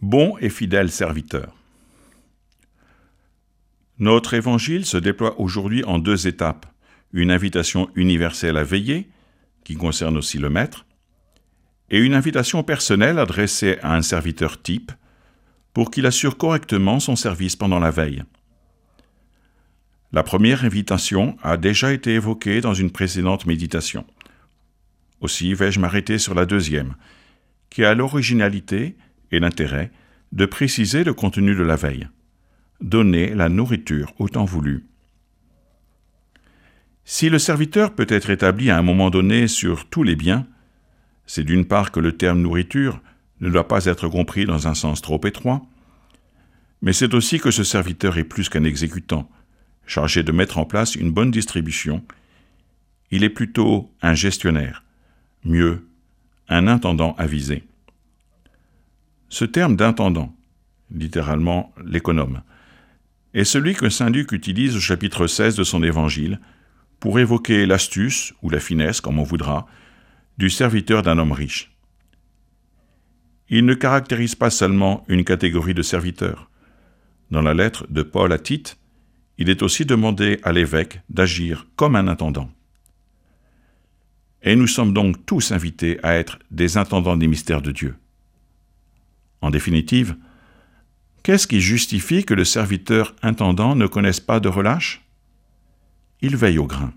Bon et fidèle serviteur. Notre évangile se déploie aujourd'hui en deux étapes. Une invitation universelle à veiller, qui concerne aussi le maître, et une invitation personnelle adressée à un serviteur type pour qu'il assure correctement son service pendant la veille. La première invitation a déjà été évoquée dans une précédente méditation. Aussi vais-je m'arrêter sur la deuxième, qui a l'originalité et l'intérêt de préciser le contenu de la veille. Donner la nourriture au temps voulu. Si le serviteur peut être établi à un moment donné sur tous les biens, c'est d'une part que le terme nourriture ne doit pas être compris dans un sens trop étroit, mais c'est aussi que ce serviteur est plus qu'un exécutant, chargé de mettre en place une bonne distribution. Il est plutôt un gestionnaire, mieux, un intendant avisé. Ce terme d'intendant, littéralement l'économe, est celui que Saint Luc utilise au chapitre 16 de son évangile pour évoquer l'astuce, ou la finesse, comme on voudra, du serviteur d'un homme riche. Il ne caractérise pas seulement une catégorie de serviteurs. Dans la lettre de Paul à Tite, il est aussi demandé à l'évêque d'agir comme un intendant. Et nous sommes donc tous invités à être des intendants des mystères de Dieu. En définitive, qu'est-ce qui justifie que le serviteur intendant ne connaisse pas de relâche? Il veille au grain.